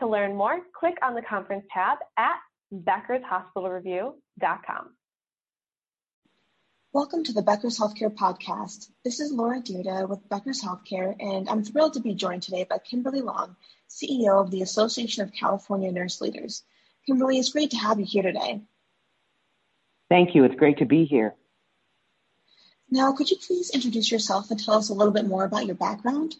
To learn more, click on the conference tab at beckershospitalreview.com. Welcome to the Becker's Healthcare Podcast. This is Laura Dyrda with Becker's Healthcare, and I'm thrilled to be joined today by Kimberly Long, CEO of the Association of California Nurse Leaders. Kimberly, it's great to have you here today. Thank you. It's great to be here. Now, could you please introduce yourself and tell us a little bit more about your background?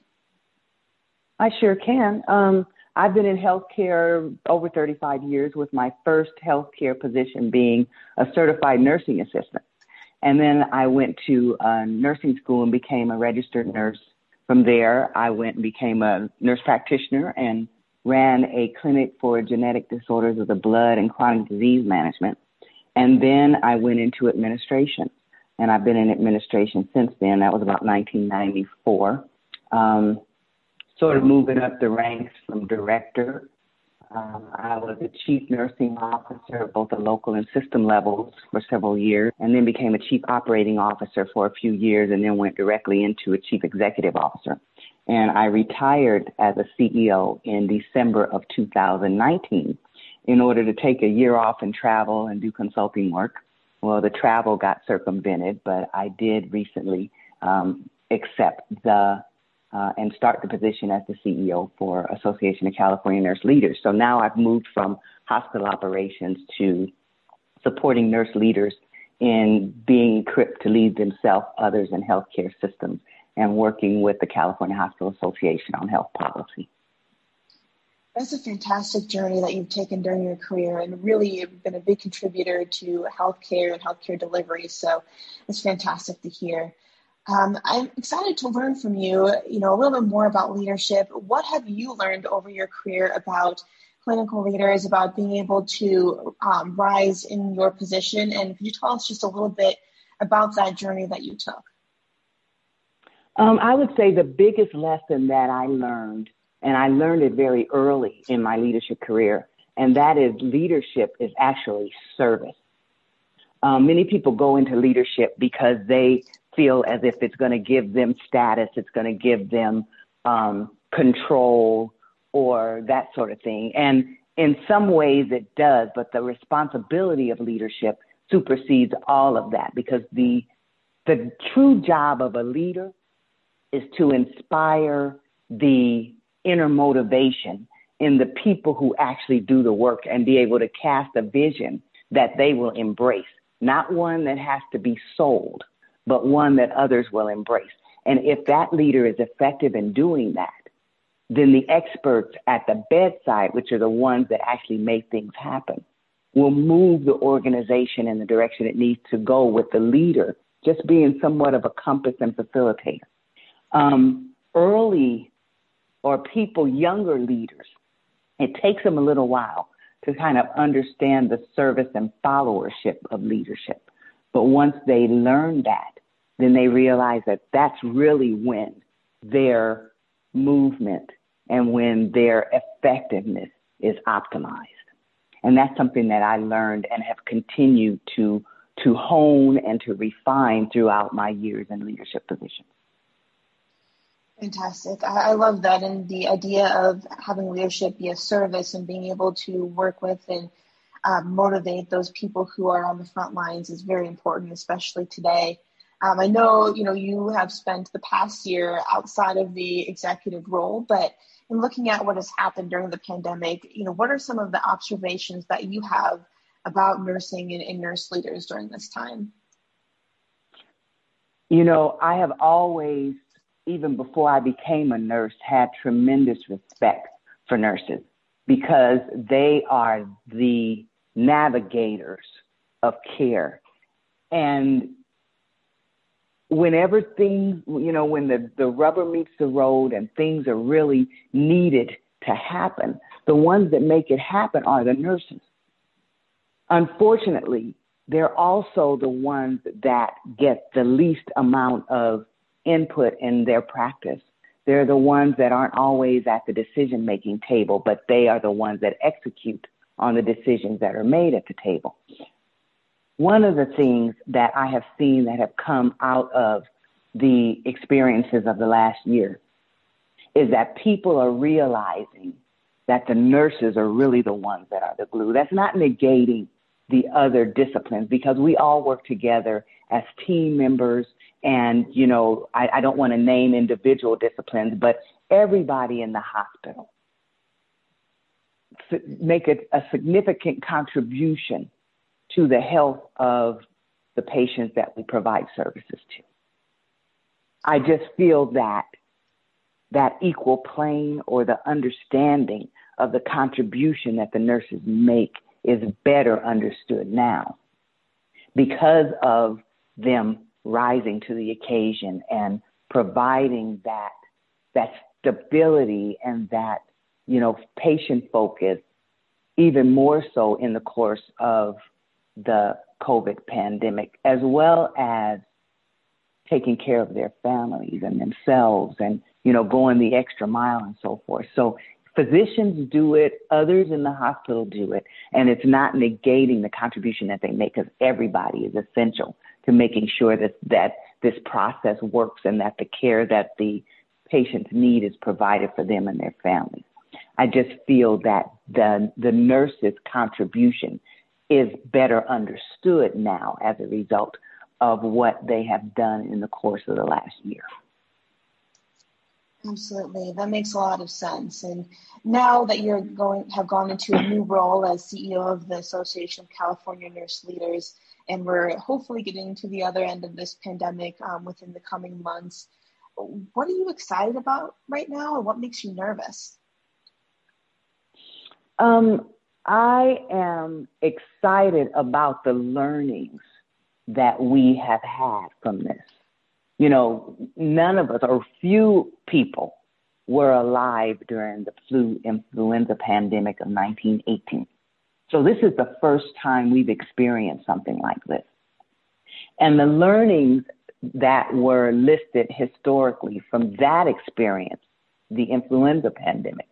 I sure can. Um, I've been in healthcare over 35 years, with my first healthcare position being a certified nursing assistant. And then I went to a nursing school and became a registered nurse. From there, I went and became a nurse practitioner and ran a clinic for genetic disorders of the blood and chronic disease management. And then I went into administration. And I've been in administration since then. That was about 1994. Um, sort of moving up the ranks from director um, I was a chief nursing officer at both the local and system levels for several years, and then became a chief operating officer for a few years, and then went directly into a chief executive officer. And I retired as a CEO in December of 2019 in order to take a year off and travel and do consulting work. Well, the travel got circumvented, but I did recently um, accept the uh, and start the position as the CEO for Association of California Nurse Leaders. So now I've moved from hospital operations to supporting nurse leaders in being equipped to lead themselves, others, in healthcare systems, and working with the California Hospital Association on health policy. That's a fantastic journey that you've taken during your career and really been a big contributor to healthcare and healthcare delivery. So it's fantastic to hear. Um, I'm excited to learn from you, you know, a little bit more about leadership. What have you learned over your career about clinical leaders, about being able to um, rise in your position? And could you tell us just a little bit about that journey that you took? Um, I would say the biggest lesson that I learned, and I learned it very early in my leadership career, and that is leadership is actually service. Um, many people go into leadership because they feel as if it's going to give them status, it's going to give them um, control or that sort of thing. And in some ways it does, but the responsibility of leadership supersedes all of that because the the true job of a leader is to inspire the inner motivation in the people who actually do the work and be able to cast a vision that they will embrace, not one that has to be sold, but one that others will embrace. And if that leader is effective in doing that, then the experts at the bedside, which are the ones that actually make things happen, will move the organization in the direction it needs to go with the leader just being somewhat of a compass and facilitator. Um, early or people, younger leaders, it takes them a little while to kind of understand the service and followership of leadership. But once they learn that, then they realize that that's really when their movement and when their effectiveness is optimized. And that's something that I learned and have continued to, to hone and to refine throughout my years in leadership positions. Fantastic. I, love that. And the idea of having leadership be a service and being able to work with and um, motivate those people who are on the front lines is very important, especially today. Um, I know, you know, you have spent the past year outside of the executive role, but in looking at what has happened during the pandemic, you know, what are some of the observations that you have about nursing and, and nurse leaders during this time? You know, I have always, even before I became a nurse, had tremendous respect for nurses because they are the navigators of care. And whenever things, you know, when the, the rubber meets the road and things are really needed to happen, The ones that make it happen are the nurses. Unfortunately, they're also the ones that get the least amount of input in their practice. They're the ones that aren't always at the decision making table, but they are the ones that execute on the decisions that are made at the table. One of the things that I have seen that have come out of the experiences of the last year is that people are realizing that the nurses are really the ones that are the glue. That's not negating the other disciplines because we all work together as team members. And, you know, I, I don't want to name individual disciplines, but everybody in the hospital make a, a significant contribution to the health of the patients that we provide services to. I just feel that that equal plane or the understanding of the contribution that the nurses make is better understood now because of them rising to the occasion and providing that that stability and that you know patient focused, even more so in the course of the covid pandemic as well as taking care of their families and themselves and you know going the extra mile and so forth so physicians do it, others in the hospital do it, and it's not negating the contribution that they make because everybody is essential to making sure that, that this process works and that the care that the patients need is provided for them and their families. I just feel that the, the nurse's contribution is better understood now as a result of what they have done in the course of the last year. Absolutely, that makes a lot of sense. And now that you're going, have gone into a new role as CEO of the Association of California Nurse Leaders, and we're hopefully getting to the other end of this pandemic um, within the coming months. What are you excited about right now, and what makes you nervous? Um, I am excited about the learnings that we have had from this you know, none of us or few people were alive during the flu influenza pandemic of 1918. So this is the first time we've experienced something like this. And the learnings that were listed historically from that experience, the influenza pandemic,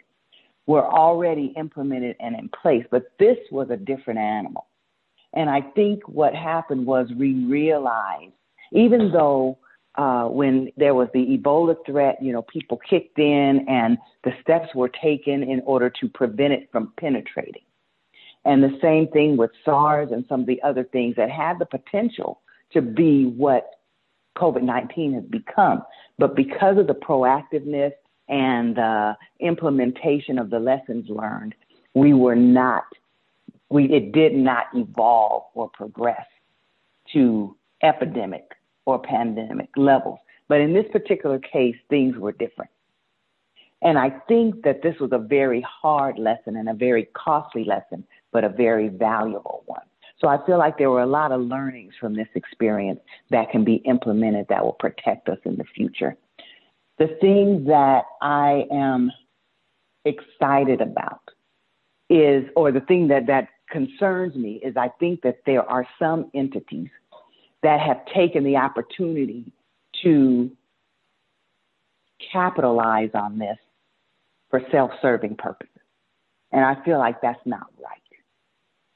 were already implemented and in place, but this was a different animal. And I think what happened was we realized, even though uh, when there was the Ebola threat, you know, people kicked in and the steps were taken in order to prevent it from penetrating. And the same thing with SARS and some of the other things that had the potential to be what COVID 19 has become. But because of the proactiveness and the implementation of the lessons learned, we were not, we, it did not evolve or progress to epidemic or pandemic levels. But in this particular case, things were different. And I think that this was a very hard lesson and a very costly lesson, but a very valuable one. So I feel like there were a lot of learnings from this experience that can be implemented that will protect us in the future. The thing that I am excited about is, or the thing that, that concerns me is I think that there are some entities that have taken the opportunity to capitalize on this for self serving purposes. And I feel like that's not right.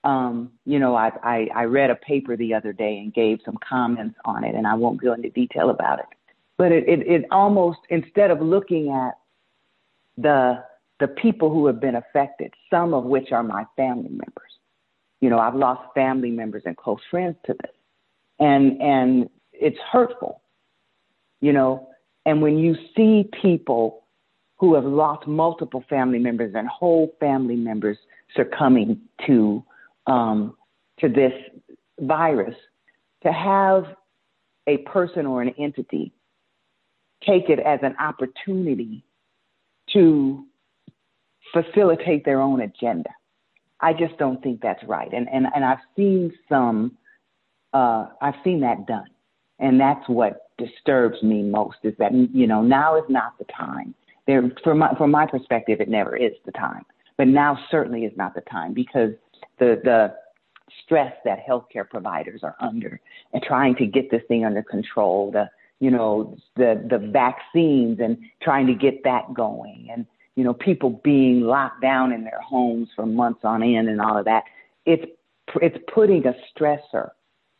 Um, you know, I, I, I read a paper the other day and gave some comments on it, and I won't go into detail about it. But it, it, it almost, instead of looking at the, the people who have been affected, some of which are my family members, you know, I've lost family members and close friends to this. And and it's hurtful you know? And when you see people who have lost multiple family members and whole family members succumbing to um, to this virus to have a person or an entity take it as an opportunity to facilitate their own agenda. I just don't think that's right. And and, and I've seen some uh, I've seen that done. And that's what disturbs me most is that, you know, now is not the time. There, from my, from my perspective, it never is the time. But now certainly is not the time because the, the stress that healthcare providers are under and trying to get this thing under control, the, you know, the, the vaccines and trying to get that going and, you know, people being locked down in their homes for months on end and all of that. It's, it's putting a stressor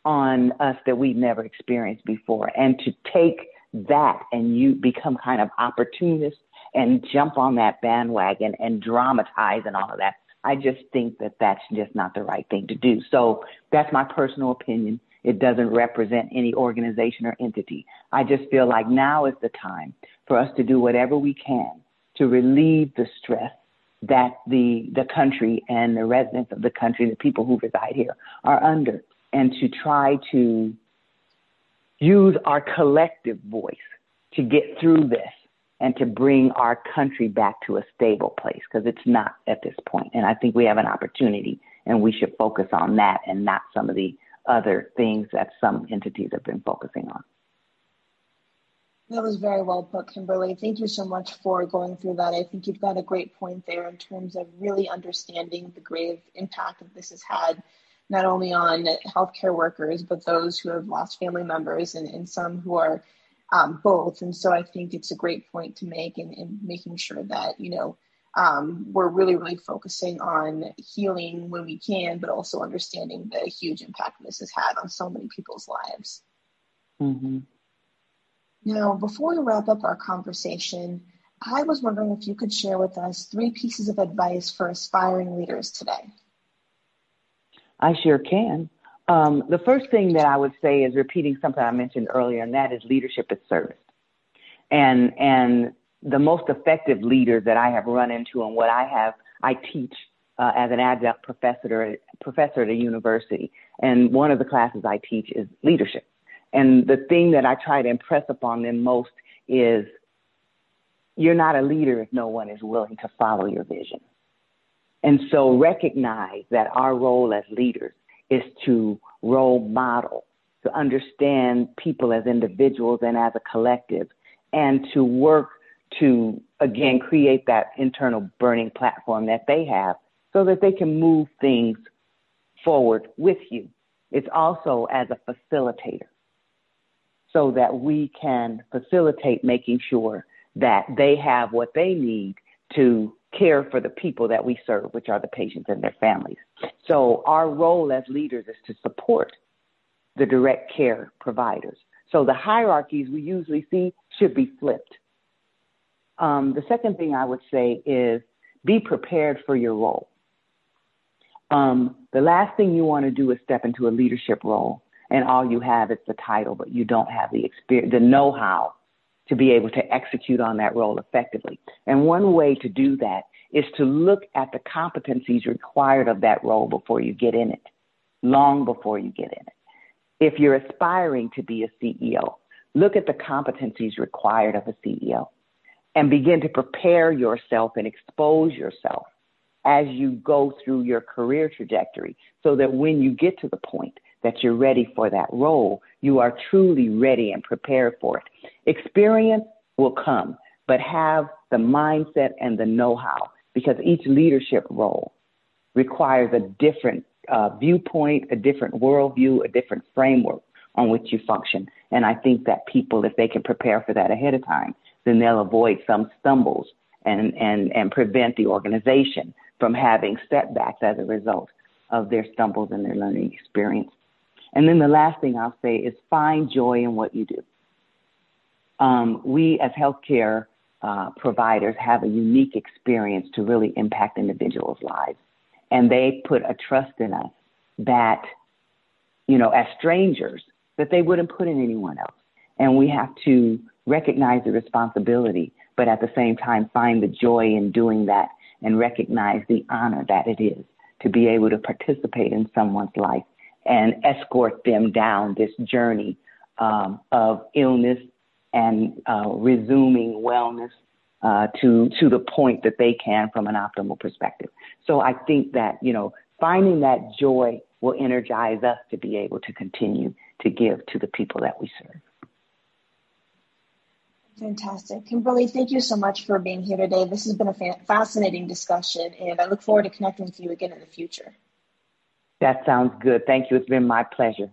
on us that we've never experienced before. And to take that and you become kind of opportunist and jump on that bandwagon and dramatize and all of that. I just think that that's just not the right thing to do. So that's my personal opinion. It doesn't represent any organization or entity. I just feel like now is the time for us to do whatever we can to relieve the stress that the, the country and the residents of the country, the people who reside here, are under, and to try to use our collective voice to get through this and to bring our country back to a stable place because it's not at this point. And I think we have an opportunity and we should focus on that and not some of the other things that some entities have been focusing on. That was very well put, Kimberly. Thank you so much for going through that. I think you've got a great point there in terms of really understanding the grave impact that this has had, not only on healthcare workers, but those who have lost family members and, and some who are um, both. And so I think it's a great point to make in, in making sure that, you know, um, we're really, really focusing on healing when we can, but also understanding the huge impact this has had on so many people's lives. Mm-hmm. Now, before we wrap up our conversation, I was wondering if you could share with us three pieces of advice for aspiring leaders today. I sure can. Um, the first thing that I would say is repeating something I mentioned earlier, and that is leadership is service. And and the most effective leaders that I have run into and what I have I teach uh, as an adjunct professor professor at a university, and one of the classes I teach is leadership. And the thing that I try to impress upon them most is you're not a leader if no one is willing to follow your vision. And so recognize that our role as leaders is to role model, to understand people as individuals and as a collective, and to work to, again, create that internal burning platform that they have so that they can move things forward with you. It's also as a facilitator so that we can facilitate making sure that they have what they need to care for the people that we serve, which are the patients and their families. So our role as leaders is to support the direct care providers. So the hierarchies we usually see should be flipped. Um, the second thing I would say is be prepared for your role. Um, the last thing you want to do is step into a leadership role and all you have is the title, but you don't have the experience, the know-how to be able to execute on that role effectively. And one way to do that is to look at the competencies required of that role before you get in it, long before you get in it. If you're aspiring to be a CEO, look at the competencies required of a CEO and begin to prepare yourself and expose yourself as you go through your career trajectory so that when you get to the point that you're ready for that role, you are truly ready and prepared for it. Experience will come, but have the mindset and the know how because each leadership role requires a different uh, viewpoint, a different worldview, a different framework on which you function. And I think that people, if they can prepare for that ahead of time, then they'll avoid some stumbles and, and, and prevent the organization from having setbacks as a result of their stumbles in their learning experience. And then the last thing I'll say is find joy in what you do. Um, we as healthcare uh, providers have a unique experience to really impact individuals' lives. And they put a trust in us that, you know, as strangers, that they wouldn't put in anyone else. And we have to recognize the responsibility, but at the same time find the joy in doing that and recognize the honor that it is to be able to participate in someone's life and escort them down this journey um, of illness and uh, resuming wellness uh, to to the point that they can from an optimal perspective. So I think that you know finding that joy will energize us to be able to continue to give to the people that we serve. Fantastic. Kimberly, thank you so much for being here today. This has been a fa- fascinating discussion, and I look forward to connecting with you again in the future. That sounds good. Thank you. It's been my pleasure.